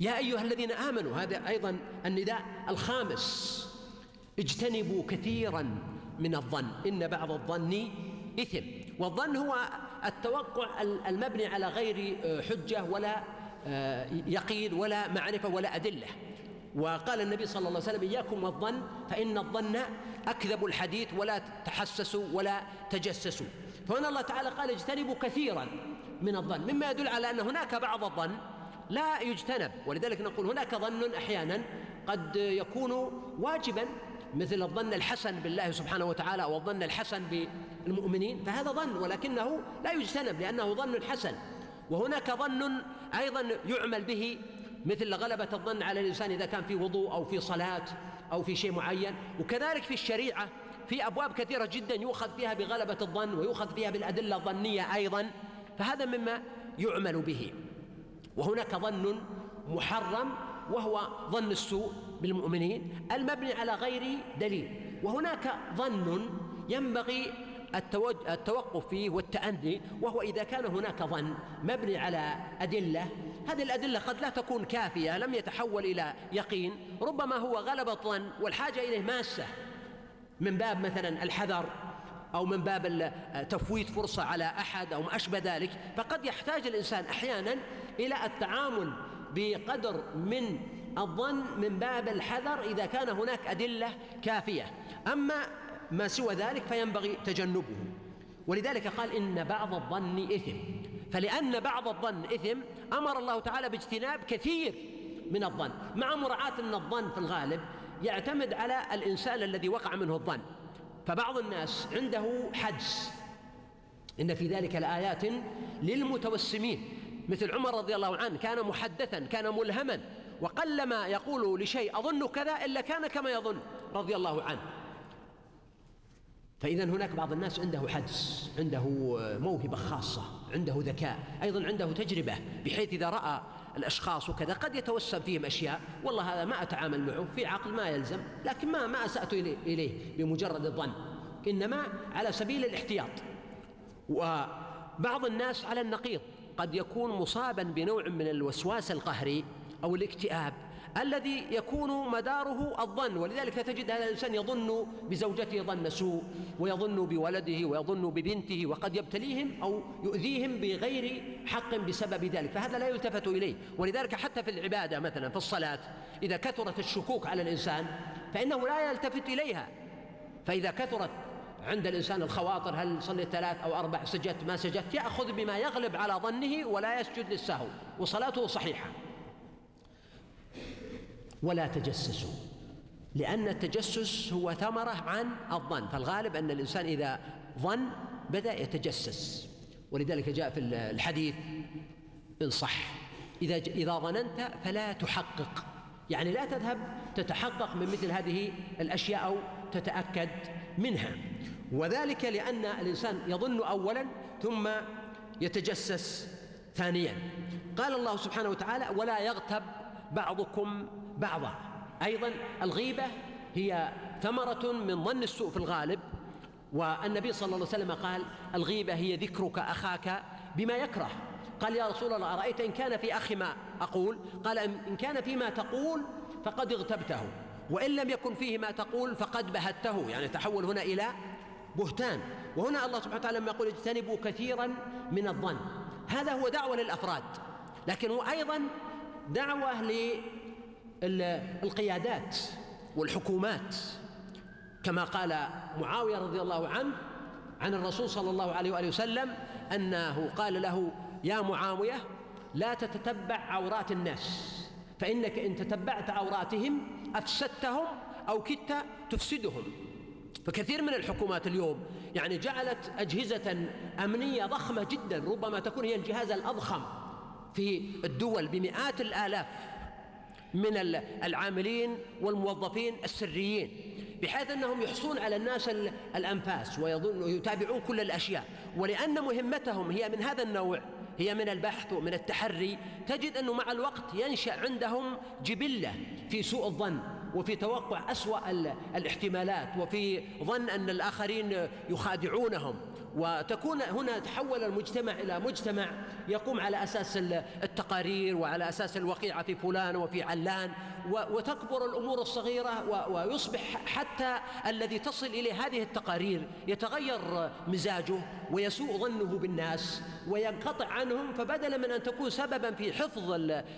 يا أيها الذين آمنوا هذا أيضا النداء الخامس. اجتنبوا كثيرا من الظن. إن بعض الظن إثم. والظن هو التوقع المبني على غير حجة ولا آه، يقين ولا معرفة ولا أدلة. وقال النبي صلى الله عليه وسلم إياكم والظن فإن الظن أكذب الحديث ولا تحسسوا ولا تجسسوا. فهنا الله تعالى قال اجتنبوا كثيرا من الظن. مما يدل على أن هناك بعض الظن لا يجتنب. ولذلك نقول هناك ظن أحيانا قد يكون واجبا مثل الظن الحسن بالله سبحانه وتعالى أو الظن الحسن بالمؤمنين فهذا ظن ولكنه لا يجتنب لأنه ظن حسن. وهناك ظن أيضا يعمل به مثل غلبة الظن على الإنسان إذا كان في وضوء أو في صلاة أو في شيء معين. وكذلك في الشريعة في أبواب كثيرة جدا يؤخذ فيها بغلبة الظن ويؤخذ فيها بالأدلة الظنية أيضا فهذا مما يعمل به. وهناك ظن محرم وهو ظن السوء بالمؤمنين المبني على غير دليل. وهناك ظن ينبغي التوقف فيه والتأني وهو إذا كان هناك ظن مبني على أدلة هذه الأدلة قد لا تكون كافية لم يتحول إلى يقين ربما هو غلبة ظن والحاجة إليه ماسة. من باب مثلا الحذر أو من باب تفويت فرصة على أحد أو ما أشبه ذلك فقد يحتاج الإنسان أحيانا إلى التعامل بقدر من الظن من باب الحذر إذا كان هناك أدلة كافية. أما ما سوى ذلك فينبغي تجنبه. ولذلك قال إن بعض الظن إثم. فلأن بعض الظن إثم أمر الله تعالى باجتناب كثير من الظن. مع مراعاة أن الظن في الغالب يعتمد على الإنسان الذي وقع منه الظن. فبعض الناس عنده حجز. إن في ذلك لآيات للمتوسمين. مثل عمر رضي الله عنه كان محدثا كان ملهما وقلما يقول لشيء أظن كذا إلا كان كما يظن رضي الله عنه. فإذا هناك بعض الناس عنده حدس عنده موهبة خاصة عنده ذكاء أيضا عنده تجربة بحيث إذا رأى الأشخاص وكذا قد يتوسم فيهم أشياء والله هذا ما أتعامل معه في عقل ما يلزم لكن ما ما أسأت إليه بمجرد الظن. إنما على سبيل الاحتياط. وبعض الناس على النقيض. قد يكون مصابا بنوع من الوسواس القهري أو الاكتئاب الذي يكون مداره الظن ولذلك تجد هذا الإنسان يظن بزوجته ظن سوء ويظن بولده ويظن ببنته وقد يبتليهم أو يؤذيهم بغير حق بسبب ذلك فهذا لا يلتفت إليه. ولذلك حتى في العبادة مثلا في الصلاة إذا كثرت الشكوك على الإنسان فإنه لا يلتفت إليها. فإذا كثرت عند الإنسان الخواطر هل صليت ثلاث أو أربع سجدت ما سجدت. يأخذ بما يغلب على ظنه ولا يسجد للسهو وصلاته صحيحة. ولا تجسسوا لأن التجسس هو ثمرة عن الظن. فالغالب أن الإنسان إذا ظن بدأ يتجسس. ولذلك جاء في الحديث إن صح إذا إذا ظننت فلا تحقق. يعني لا تذهب تتحقق من مثل هذه الأشياء أو تتأكد منها. وذلك لأن الإنسان يظن أولا ثم يتجسس ثانيا. قال الله سبحانه وتعالى ولا يغتب بعضكم بعضا. أيضا الغيبة هي ثمرة من ظن السوء في الغالب. والنبي صلى الله عليه وسلم قال الغيبة هي ذكرك أخاك بما يكره. قال يا رسول الله أرأيت إن كان في أخي ما أقول؟ قال إن كان فيما تقول فقد اغتبته وإن لم يكن فيه ما تقول فقد بهته. يعني تحول هنا إلى بهتان. وهنا الله سبحانه وتعالى لما يقول اجتنبوا كثيرا من الظن. هذا هو دعوة للأفراد. لكن هو أيضا دعوة للقيادات والحكومات. كما قال معاوية رضي الله عنه عن الرسول صلى الله عليه وآله وسلم أنه قال له يا معاوية لا تتتبع عورات الناس. فإنك إن تتبعت عوراتهم أفسدتهم أو كدت تفسدهم. فكثير من الحكومات اليوم يعني جعلت أجهزة أمنية ضخمة جدا ربما تكون هي الجهاز الأضخم في الدول بمئات الآلاف من العاملين والموظفين السريين بحيث أنهم يحصون على الناس الأنفاس ويتابعون كل الأشياء. ولأن مهمتهم هي من هذا النوع هي من البحث ومن التحري تجد أنه مع الوقت ينشأ عندهم جبلة في سوء الظن. وفي توقع أسوأ الاحتمالات وفي ظن أن الآخرين يخادعونهم. وتكون هنا تحول المجتمع إلى مجتمع يقوم على أساس التقارير وعلى أساس الوقيعة في فلان وفي علان. وتكبر الأمور الصغيرة ويصبح حتى الذي تصل اليه هذه التقارير يتغير مزاجه ويسوء ظنه بالناس وينقطع عنهم. فبدلا من أن تكون سببا في حفظ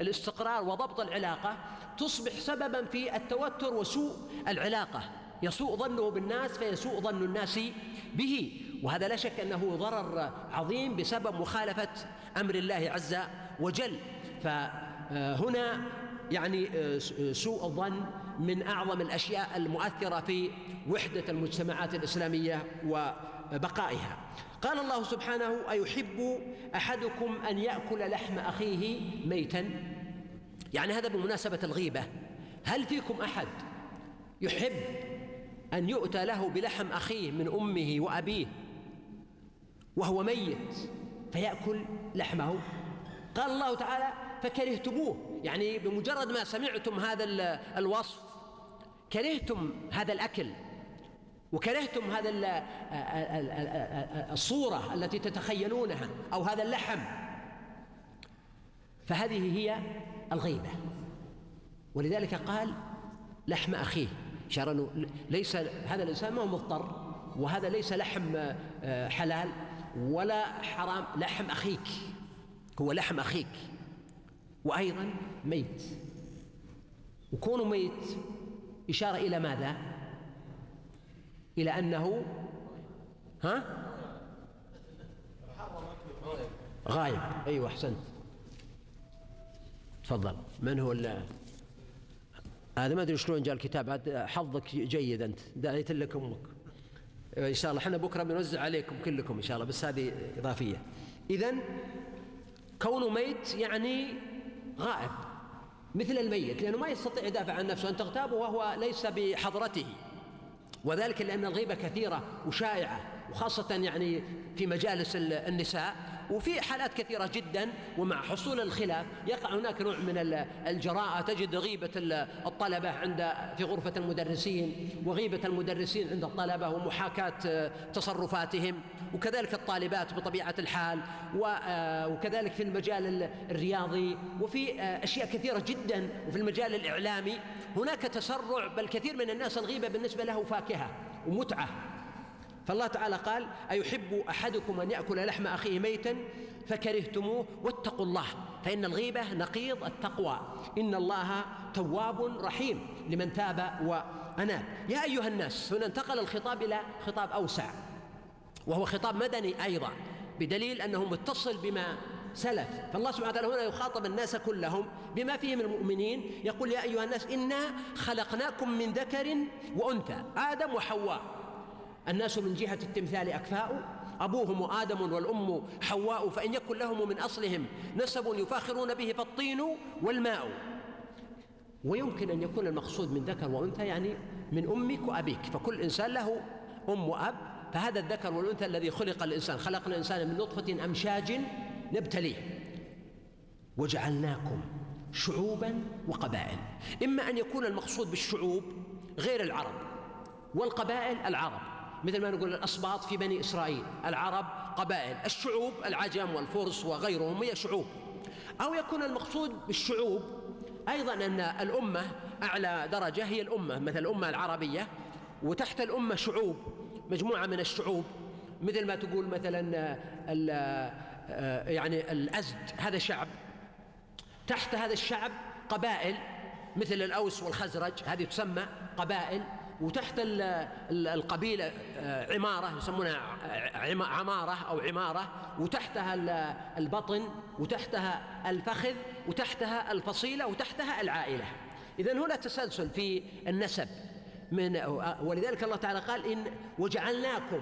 الاستقرار وضبط العلاقة تصبح سببا في التوتر وسوء العلاقة. يسوء ظنه بالناس فيسوء ظن الناس به. وهذا لا شك أنه ضرر عظيم بسبب مخالفة أمر الله عز وجل. فهنا يعني سوء الظن من أعظم الأشياء المؤثرة في وحدة المجتمعات الإسلامية وبقائها. قال الله سبحانه أيحب أحدكم أن يأكل لحم أخيه ميتا؟ يعني هذا بمناسبة الغيبة. هل فيكم أحد يحب أن يؤتى له بلحم أخيه من أمه وأبيه وهو ميت فيأكل لحمه؟ قال الله تعالى فكرهتموه. يعني بمجرد ما سمعتم هذا الوصف كرهتم هذا الأكل وكرهتم هذا الصورة التي تتخيلونها أو هذا اللحم فهذه هي الغيبة. ولذلك قال لحم أخيه إشارة أنه ليس هذا الإنسان ما هو مضطر وهذا ليس لحم آه، حلال ولا حرام لحم أخيك هو لحم أخيك وأيضا ميت. وكونه ميت إشارة إلى ماذا؟ إلى أنه ها؟ غايب. أيوة أحسنت. تفضل. من هو هذا ما أدري شلون جاء الكتاب. حظك جيد أنت. دعيت لك أمك. إن شاء الله. إحنا بكرة بنوزع عليكم كلكم إن شاء الله بس هذه إضافية. اذا كونه ميت يعني غائب مثل الميت لأنه ما يستطيع يدافع عن نفسه. أن تغتابه وهو ليس بحضرته. وذلك لأن الغيبة كثيرة وشائعة. وخاصة يعني في مجالس النساء وفي حالات كثيرة جدا ومع حصول الخلاف يقع هناك نوع من الجراءة تجد غيبة الطلبة عند في غرفة المدرسين وغيبة المدرسين عند الطلبة ومحاكاة تصرفاتهم وكذلك الطالبات بطبيعة الحال وكذلك في المجال الرياضي وفي أشياء كثيرة جدا وفي المجال الإعلامي هناك تسرع بل كثير من الناس الغيبة بالنسبة له فاكهة ومتعة. فالله تعالى قال أيحب أحدكم أن يأكل لحم أخيه ميتا فكرهتموه واتقوا الله فإن الغيبة نقيض التقوى. إن الله تواب رحيم لمن تاب وأناب. يا أيها الناس هنا انتقل الخطاب إلى خطاب أوسع وهو خطاب مدني أيضا بدليل أنه متصل بما سلف. فالله سبحانه وتعالى هنا يخاطب الناس كلهم بما فيهم المؤمنين. يقول يا أيها الناس إنا خلقناكم من ذكر وأنثى آدم وحواء. الناس من جهة التمثال أكفاء أبوهم آدم والأم حواء فإن يكن لهم من أصلهم نسب يفاخرون به فالطين والماء. ويمكن أن يكون المقصود من ذكر وأنثى يعني من أمك وأبيك فكل إنسان له أم وأب فهذا الذكر والأنثى الذي خلق الإنسان خلقنا الإنسان من نطفة أمشاج نبتليه. وجعلناكم شعوبا وقبائل. إما أن يكون المقصود بالشعوب غير العرب والقبائل العرب. مثل ما نقول الأسباط في بني إسرائيل العرب قبائل الشعوب العجم والفرس وغيرهم هي شعوب أو يكون المقصود بالشعوب أيضا أن الأمة أعلى درجة هي الأمة مثل الأمة العربية وتحت الأمة شعوب مجموعة من الشعوب مثل ما تقول مثلا يعني الأزد هذا شعب. تحت هذا الشعب قبائل مثل الأوس والخزرج هذه تسمى قبائل. وتحت القبيلة آه، عمارة يسمونها عمارة أو عمارة وتحتها البطن وتحتها الفخذ وتحتها الفصيلة وتحتها العائلة. إذا هنا تسلسل في النسب من ولذلك الله تعالى قال إن وجعلناكم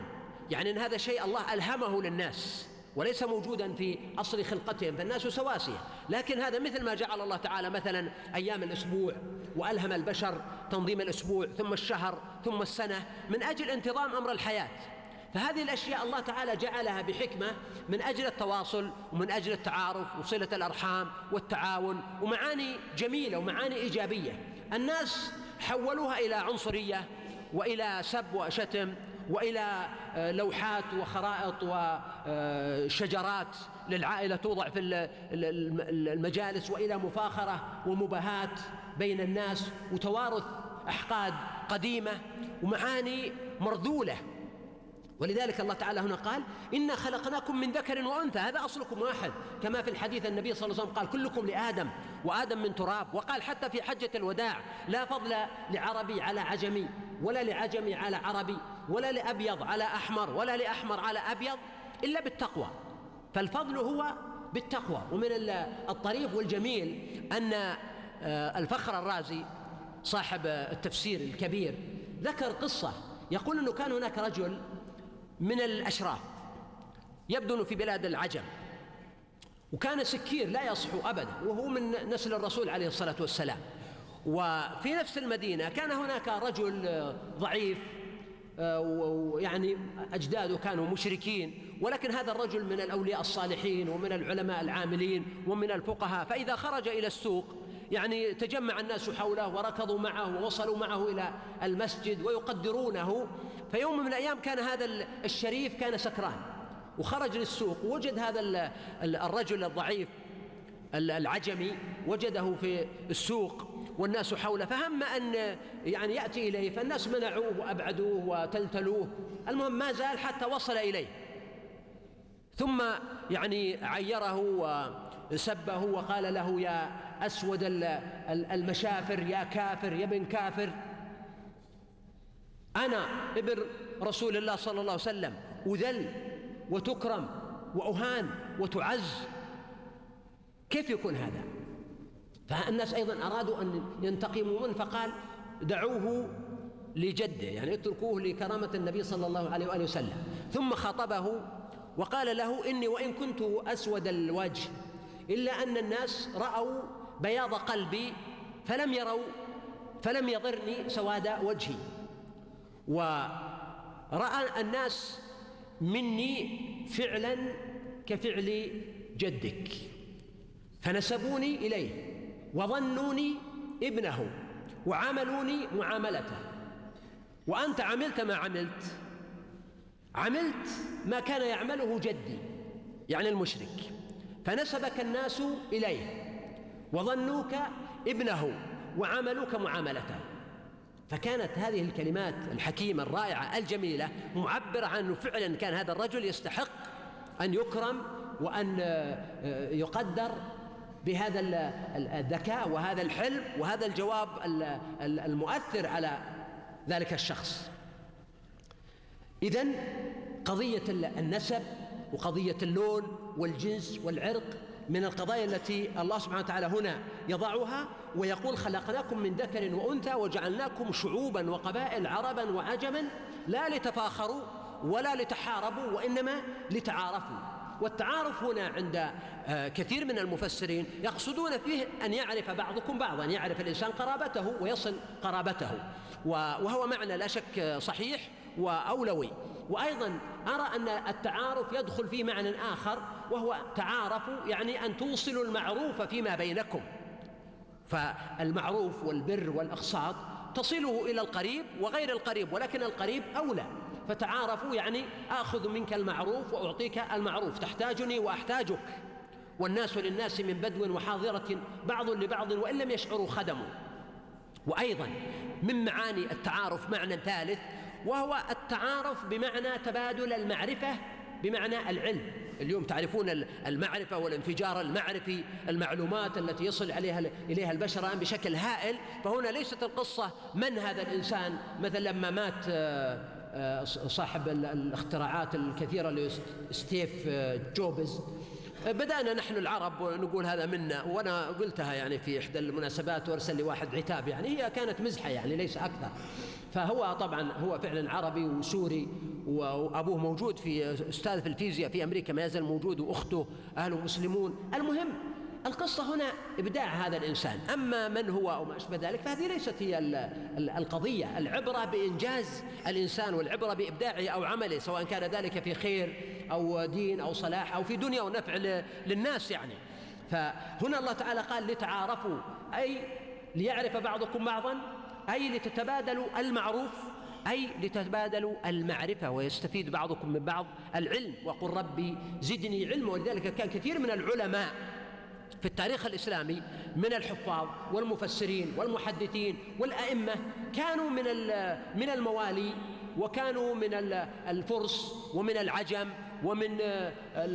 يعني إن هذا شيء الله ألهمه للناس. وليس موجودا في أصل خلقتهم فالناس سواسية. لكن هذا مثل ما جعل الله تعالى مثلا أيام الأسبوع وألهم البشر تنظيم الأسبوع ثم الشهر ثم السنة من أجل انتظام أمر الحياة. فهذه الأشياء الله تعالى جعلها بحكمة من أجل التواصل ومن أجل التعارف وصلة الأرحام والتعاون ومعاني جميلة ومعاني إيجابية. الناس حولوها إلى عنصرية وإلى سب وشتم وإلى آه، لوحات وخرائط وشجرات للعائلة توضع في المجالس وإلى مفاخرة ومباهاه بين الناس وتوارث أحقاد قديمة ومعاني مرذولة. ولذلك الله تعالى هنا قال إنا خلقناكم من ذكر وأنثى. هذا أصلكم واحد. كما في الحديث النبي صلى الله عليه وسلم قال كلكم لآدم وآدم من تراب. وقال حتى في حجة الوداع لا فضل لعربي على عجمي ولا لعجمي على عربي. ولا لأبيض على أحمر ولا لأحمر على أبيض إلا بالتقوى. فالفضل هو بالتقوى. ومن الطريف والجميل أن آه، الفخر الرازي صاحب التفسير الكبير ذكر قصة. يقول أنه كان هناك رجل من الأشراف يبدو في بلاد العجم وكان سكير لا يصحو أبدا وهو من نسل الرسول عليه الصلاة والسلام. وفي نفس المدينة كان هناك رجل ضعيف آه، ويعني أجداده كانوا مشركين. ولكن هذا الرجل من الأولياء الصالحين ومن العلماء العاملين ومن الفقهاء فإذا خرج إلى السوق يعني تجمع الناس حوله وركضوا معه ووصلوا معه إلى المسجد ويقدرونه. فيوم من الأيام كان هذا الشريف كان سكران. وخرج للسوق ووجد هذا الرجل الضعيف العجمي وجده في السوق. والناس حوله. فهم أن يعني يأتي إليه فالناس منعوه وأبعدوه وتلتلوه. المهم ما زال حتى وصل إليه. ثم يعني عيره وسبه وقال له يا أسود المشافر يا كافر يا ابن كافر. أنا ابن رسول الله صلى الله عليه وسلم أذل وتكرم وأهان وتعز. كيف يكون هذا؟ فالناس أيضا أرادوا أن ينتقموا منه فقال دعوه لجده يعني اتركوه لكرامة النبي صلى الله عليه وآله وسلم. ثم خطبه وقال له إني وإن كنت أسود الوجه إلا أن الناس رأوا بياض قلبي فلم يروا فلم يضرني سواد وجهي. ورأى الناس مني فعلا كفعل جدك فنسبوني إليه. وظنوني ابنه وعاملوني معاملته. وأنت عملت ما عملت. عملت ما كان يعمله جدي يعني المشرك. فنسبك الناس إليه. وظنوك ابنه وعاملوك معاملته. فكانت هذه الكلمات الحكيمة الرائعة الجميلة معبرة عن أنه فعلا كان هذا الرجل يستحق أن يكرم وأن آه، يقدر بهذا الذكاء وهذا الحلم وهذا الجواب المؤثر على ذلك الشخص. إذن قضية النسب وقضية اللون والجنس والعرق من القضايا التي الله سبحانه وتعالى هنا يضعها ويقول خلقناكم من ذكر وأنثى وجعلناكم شعوبا وقبائل عربا وعجما لا لتفاخروا ولا لتحاربوا وإنما لتعارفوا. والتعارف هنا عند آه، كثير من المفسرين يقصدون فيه أن يعرف بعضكم بعضا يعرف الإنسان قرابته ويصل قرابته. وهو معنى لا شك صحيح وأولوي. وأيضا أرى أن التعارف يدخل فيه معنى آخر وهو تعارفوا يعني أن توصلوا المعروف فيما بينكم. فالمعروف والبر والإقساط تصله إلى القريب وغير القريب ولكن القريب أولى. فتعارفوا يعني آخذ منك المعروف وأعطيك المعروف تحتاجني وأحتاجك. والناس للناس من بدو وحاضرة بعض لبعض وإن لم يشعروا خدموا وأيضا من معاني التعارف معنى ثالث وهو التعارف بمعنى تبادل المعرفة بمعنى العلم. اليوم تعرفون المعرفة والانفجار المعرفي المعلومات التي يصل عليها إليها البشر الآن بشكل هائل. فهنا ليست القصة من هذا الإنسان مثلا لما مات آه، آه، صاحب الاختراعات الكثيرة لستيف آه، جوبز. بدأنا نحن العرب نقول هذا منا وأنا قلتها يعني في إحدى المناسبات وأرسل لي واحد عتاب يعني هي كانت مزحة يعني ليس أكثر. فهو طبعا هو فعلا عربي وسوري وأبوه موجود في أستاذ في الفيزياء في أمريكا ما يزال موجود وأخته أهله مسلمون. المهم القصة هنا إبداع هذا الإنسان. أما من هو أو ما أشبه ذلك فهذه ليست هي القضية. العبرة بإنجاز الإنسان والعبرة بإبداعه أو عمله سواء كان ذلك في خير أو دين أو صلاح أو في دنيا ونفع للناس يعني. فهنا الله تعالى قال لتعارفوا أي ليعرف بعضكم بعضا أي لتتبادلوا المعروف أي لتتبادلوا المعرفة ويستفيد بعضكم من بعض العلم. وقل ربي زدني علما ولذلك كان كثير من العلماء في التاريخ الإسلامي من الحفاظ والمفسرين والمحدثين والأئمة كانوا من من الموالي وكانوا من الفرس ومن العجم ومن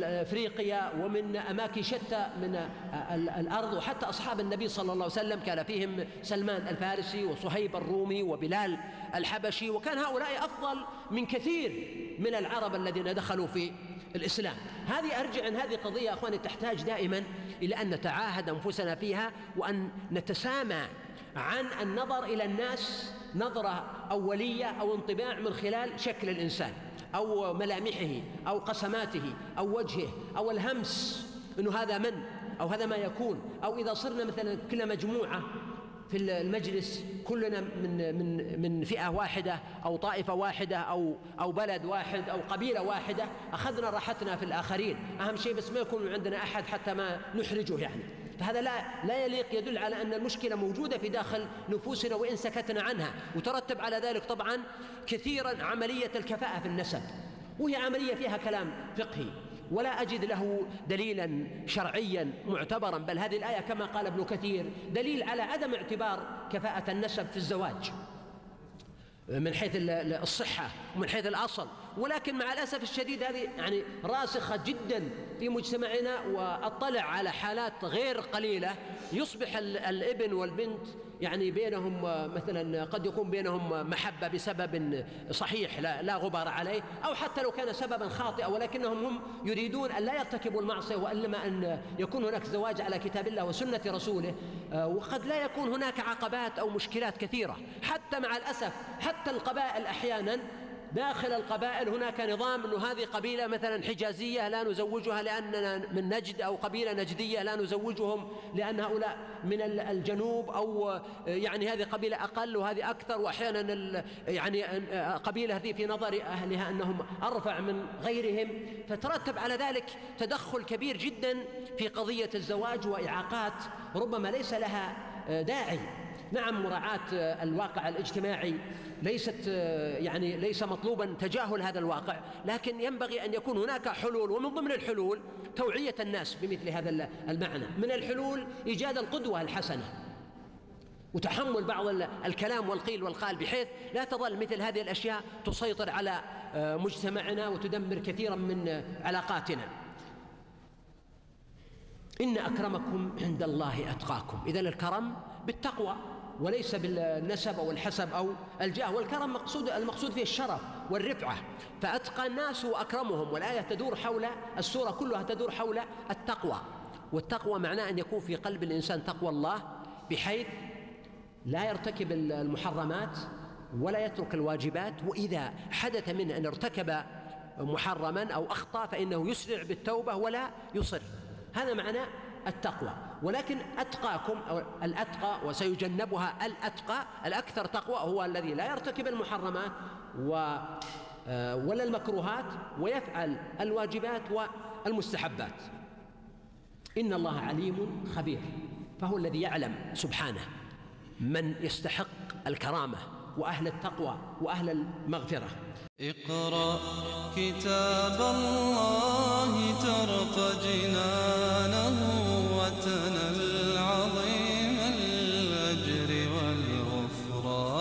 إفريقيا ومن أماكن شتى من الأرض. وحتى أصحاب النبي صلى الله عليه وسلم كان فيهم سلمان الفارسي وصهيب الرومي وبلال الحبشي. وكان هؤلاء أفضل من كثير من العرب الذين دخلوا في الإسلام. هذه أرجع ان هذه قضية أخواني تحتاج دائما إلى أن نتعاهد أنفسنا فيها وأن نتسامى عن النظر إلى الناس نظرة أولية أو انطباع من خلال شكل الإنسان. أو ملامحه أو قسماته أو وجهه أو الهمس. إنه هذا من؟ أو هذا ما يكون؟ أو إذا صرنا مثلا كل مجموعة في المجلس كلنا من من من فئة واحدة أو طائفة واحدة أو أو بلد واحد أو قبيلة واحدة أخذنا راحتنا في الآخرين. أهم شيء بس ما يكون عندنا أحد حتى ما نحرجه يعني. فهذا لا لا يليق يدل على أن المشكلة موجودة في داخل نفوسنا وإن سكتنا عنها. وترتب على ذلك طبعا كثيرا عملية الكفاءة في النسب. وهي عملية فيها كلام فقهي. ولا أجد له دليلا شرعيا معتبرا بل هذه الآية كما قال ابن كثير دليل على عدم اعتبار كفاءة النسب في الزواج. من حيث الصحة ومن حيث الأصل. ولكن مع الأسف الشديد هذه يعني راسخة جدا في مجتمعنا وأطلع على حالات غير قليلة. يصبح الابن والبنت يعني بينهم مثلا قد يكون بينهم محبة بسبب صحيح لا, لا غبار عليه أو حتى لو كان سببا خاطئا ولكنهم هم يريدون أن لا يرتكبوا المعصية وإنما أن يكون هناك زواج على كتاب الله وسنة رسوله. وقد لا يكون هناك عقبات أو مشكلات كثيرة حتى مع الأسف حتى القبائل أحيانا داخل القبائل هناك نظام أنه هذه قبيلة مثلا حجازية لا نزوجها لأننا من نجد أو قبيلة نجدية لا نزوجهم لأن هؤلاء من الجنوب أو يعني هذه قبيلة أقل وهذه أكثر وأحيانا يعني قبيلة هذه في نظر أهلها أنهم أرفع من غيرهم. فترتب على ذلك تدخل كبير جدا في قضية الزواج وإعاقات ربما ليس لها داعي. نعم مراعاة الواقع الاجتماعي ليست يعني ليس مطلوبا تجاهل هذا الواقع لكن ينبغي أن يكون هناك حلول ومن ضمن الحلول توعية الناس بمثل هذا المعنى. من الحلول إيجاد القدوة الحسنة وتحمل بعض الكلام والقيل والقال بحيث لا تظل مثل هذه الأشياء تسيطر على مجتمعنا وتدمر كثيرا من علاقاتنا. إن أكرمكم عند الله أتقاكم. اذا الكرم بالتقوى. وليس بالنسب أو الحسب أو الجاه والكرم مقصود المقصود فيه الشرف والرفعة. فأتقى الناس وأكرمهم والآية تدور حول السورة كلها تدور حول التقوى. والتقوى معناه أن يكون في قلب الإنسان تقوى الله بحيث لا يرتكب المحرمات ولا يترك الواجبات. وإذا حدث منه أن ارتكب محرما أو أخطأ فإنه يسرع بالتوبة ولا يصر. هذا معناه التقوى. ولكن أتقاكم أو الأتقى وسيجنبها الأتقى الأكثر تقوى هو الذي لا يرتكب المحرمات و آه، ولا المكروهات ويفعل الواجبات والمستحبات. إن الله عليم خبير. فهو الذي يعلم سبحانه من يستحق الكرامة وأهل التقوى وأهل المغفرة. اقرأ كتاب الله ترق جنانه وتنى العظيم الأجر والغفران.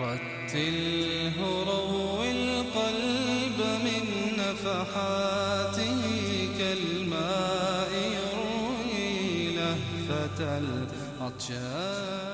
رتله روي القلب من نفحاته كالماء يروي لهفة العطشان